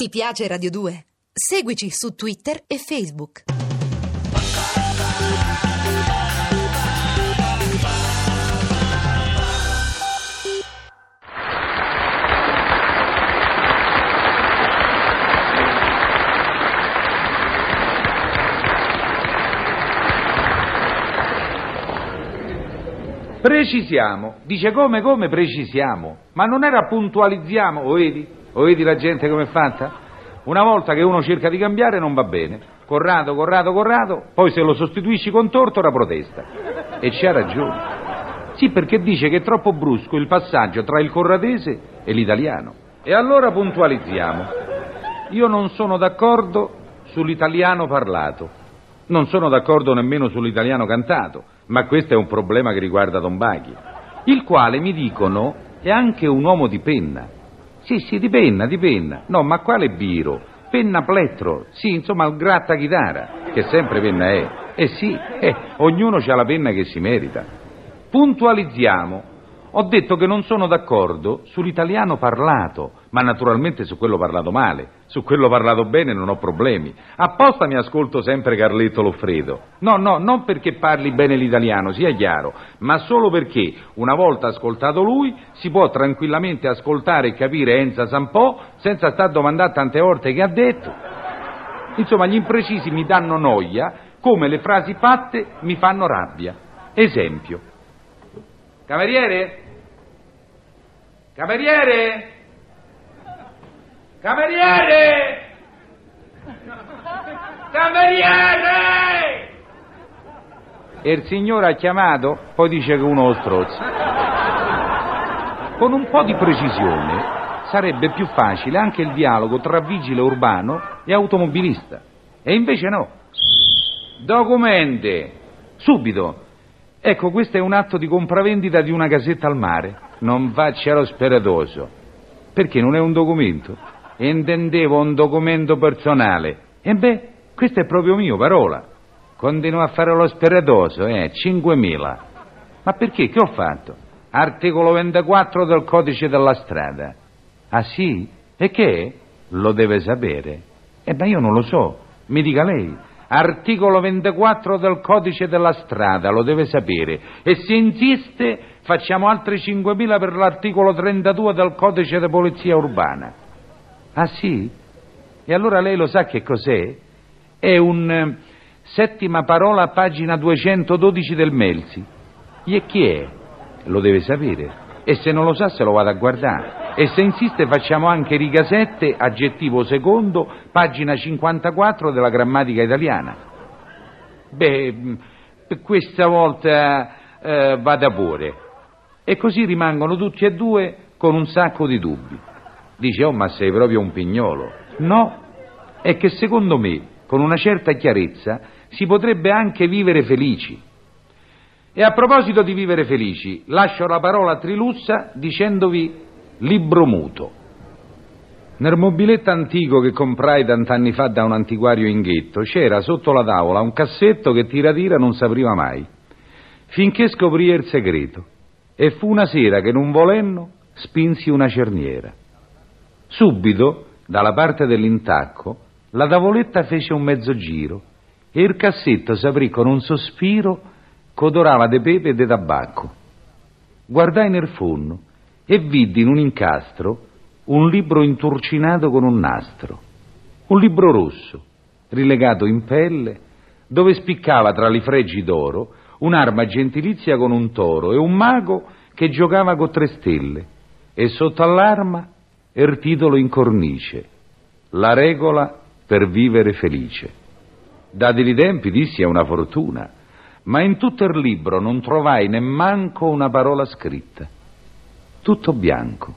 Ti piace Radio 2? Seguici su Twitter e Facebook. Precisiamo. Dice come, come precisiamo? Ma non era puntualizziamo, vedi? O vedi la gente come è fatta? Una volta che uno cerca di cambiare non va bene. Corrado, Corrado, Corrado, poi se lo sostituisci con Tortora protesta. E c'ha ragione. Sì, perché dice che è troppo brusco il passaggio tra il corradese e l'italiano. E allora puntualizziamo. Io non sono d'accordo sull'italiano parlato. Non sono d'accordo nemmeno sull'italiano cantato, ma questo è un problema che riguarda Don Baghi, il quale, mi dicono, è anche un uomo di penna. Sì, sì, di penna, di penna. No, ma quale biro? Penna plettro. Sì, insomma, il gratta chitarra, che sempre penna è. Eh sì, eh, ognuno ha la penna che si merita. Puntualizziamo. Ho detto che non sono d'accordo sull'italiano parlato, ma naturalmente su quello parlato male. Su quello parlato bene non ho problemi. Apposta mi ascolto sempre Carletto Loffredo. No, no, non perché parli bene l'italiano, sia chiaro, ma solo perché, una volta ascoltato lui, si può tranquillamente ascoltare e capire Enza Sampò senza star domandare tante volte che ha detto. Insomma, gli imprecisi mi danno noia, come le frasi fatte mi fanno rabbia. Esempio. Cameriere? Cameriere? Cameriere! Cameriere! E il signore ha chiamato, poi dice che uno lo strozza. Con un po' di precisione sarebbe più facile anche il dialogo tra vigile urbano e automobilista. E invece no. Documenti! Subito! Ecco, questo è un atto di compravendita di una casetta al mare. Non faccia lo speratoso. Perché non è un documento? Intendevo un documento personale. E beh, questo è proprio mio, parola. Continuo a fare lo speratoso, eh, 5.000. Ma perché? Che ho fatto? Articolo 24 del codice della strada. Ah sì? E che? Lo deve sapere. Eh, ma io non lo so. Mi dica lei. Articolo 24 del codice della strada, lo deve sapere. E se insiste, facciamo altri 5.000 per l'articolo 32 del codice di polizia urbana. Ah sì? E allora lei lo sa che cos'è? È un eh, settima parola, pagina 212 del Melzi. E chi è? Lo deve sapere. E se non lo sa se lo vado a guardare. E se insiste facciamo anche riga 7, aggettivo secondo, pagina 54 della grammatica italiana. Beh, per questa volta eh, vada pure. E così rimangono tutti e due con un sacco di dubbi. Dice, oh, ma sei proprio un pignolo. No, è che secondo me, con una certa chiarezza, si potrebbe anche vivere felici. E a proposito di vivere felici, lascio la parola a Trilussa dicendovi libro muto. Nel mobiletto antico che comprai tant'anni fa da un antiquario in ghetto c'era sotto la tavola un cassetto che tira tira non s'apriva mai, finché scoprii il segreto. E fu una sera che, non volendo, spinsi una cerniera. Subito, dalla parte dell'intacco, la tavoletta fece un mezzo giro e il cassetto s'aprì con un sospiro che odorava di pepe e di tabacco. Guardai nel forno e vidi in un incastro un libro inturcinato con un nastro, un libro rosso, rilegato in pelle, dove spiccava tra i fregi d'oro un'arma gentilizia con un toro e un mago che giocava con tre stelle, e sotto all'arma il titolo in cornice, La regola per vivere felice. Dati i tempi dissi è una fortuna, ma in tutto il libro non trovai nemmanco una parola scritta tutto bianco.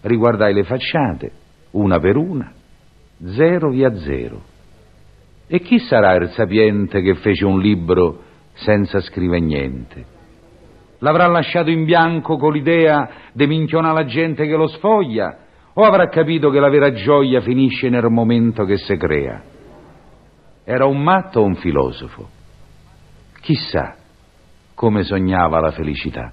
Riguardai le facciate, una per una, zero via zero. E chi sarà il sapiente che fece un libro senza scrivere niente? L'avrà lasciato in bianco con l'idea di minchionare la gente che lo sfoglia? O avrà capito che la vera gioia finisce nel momento che si crea? Era un matto o un filosofo? Chissà come sognava la felicità.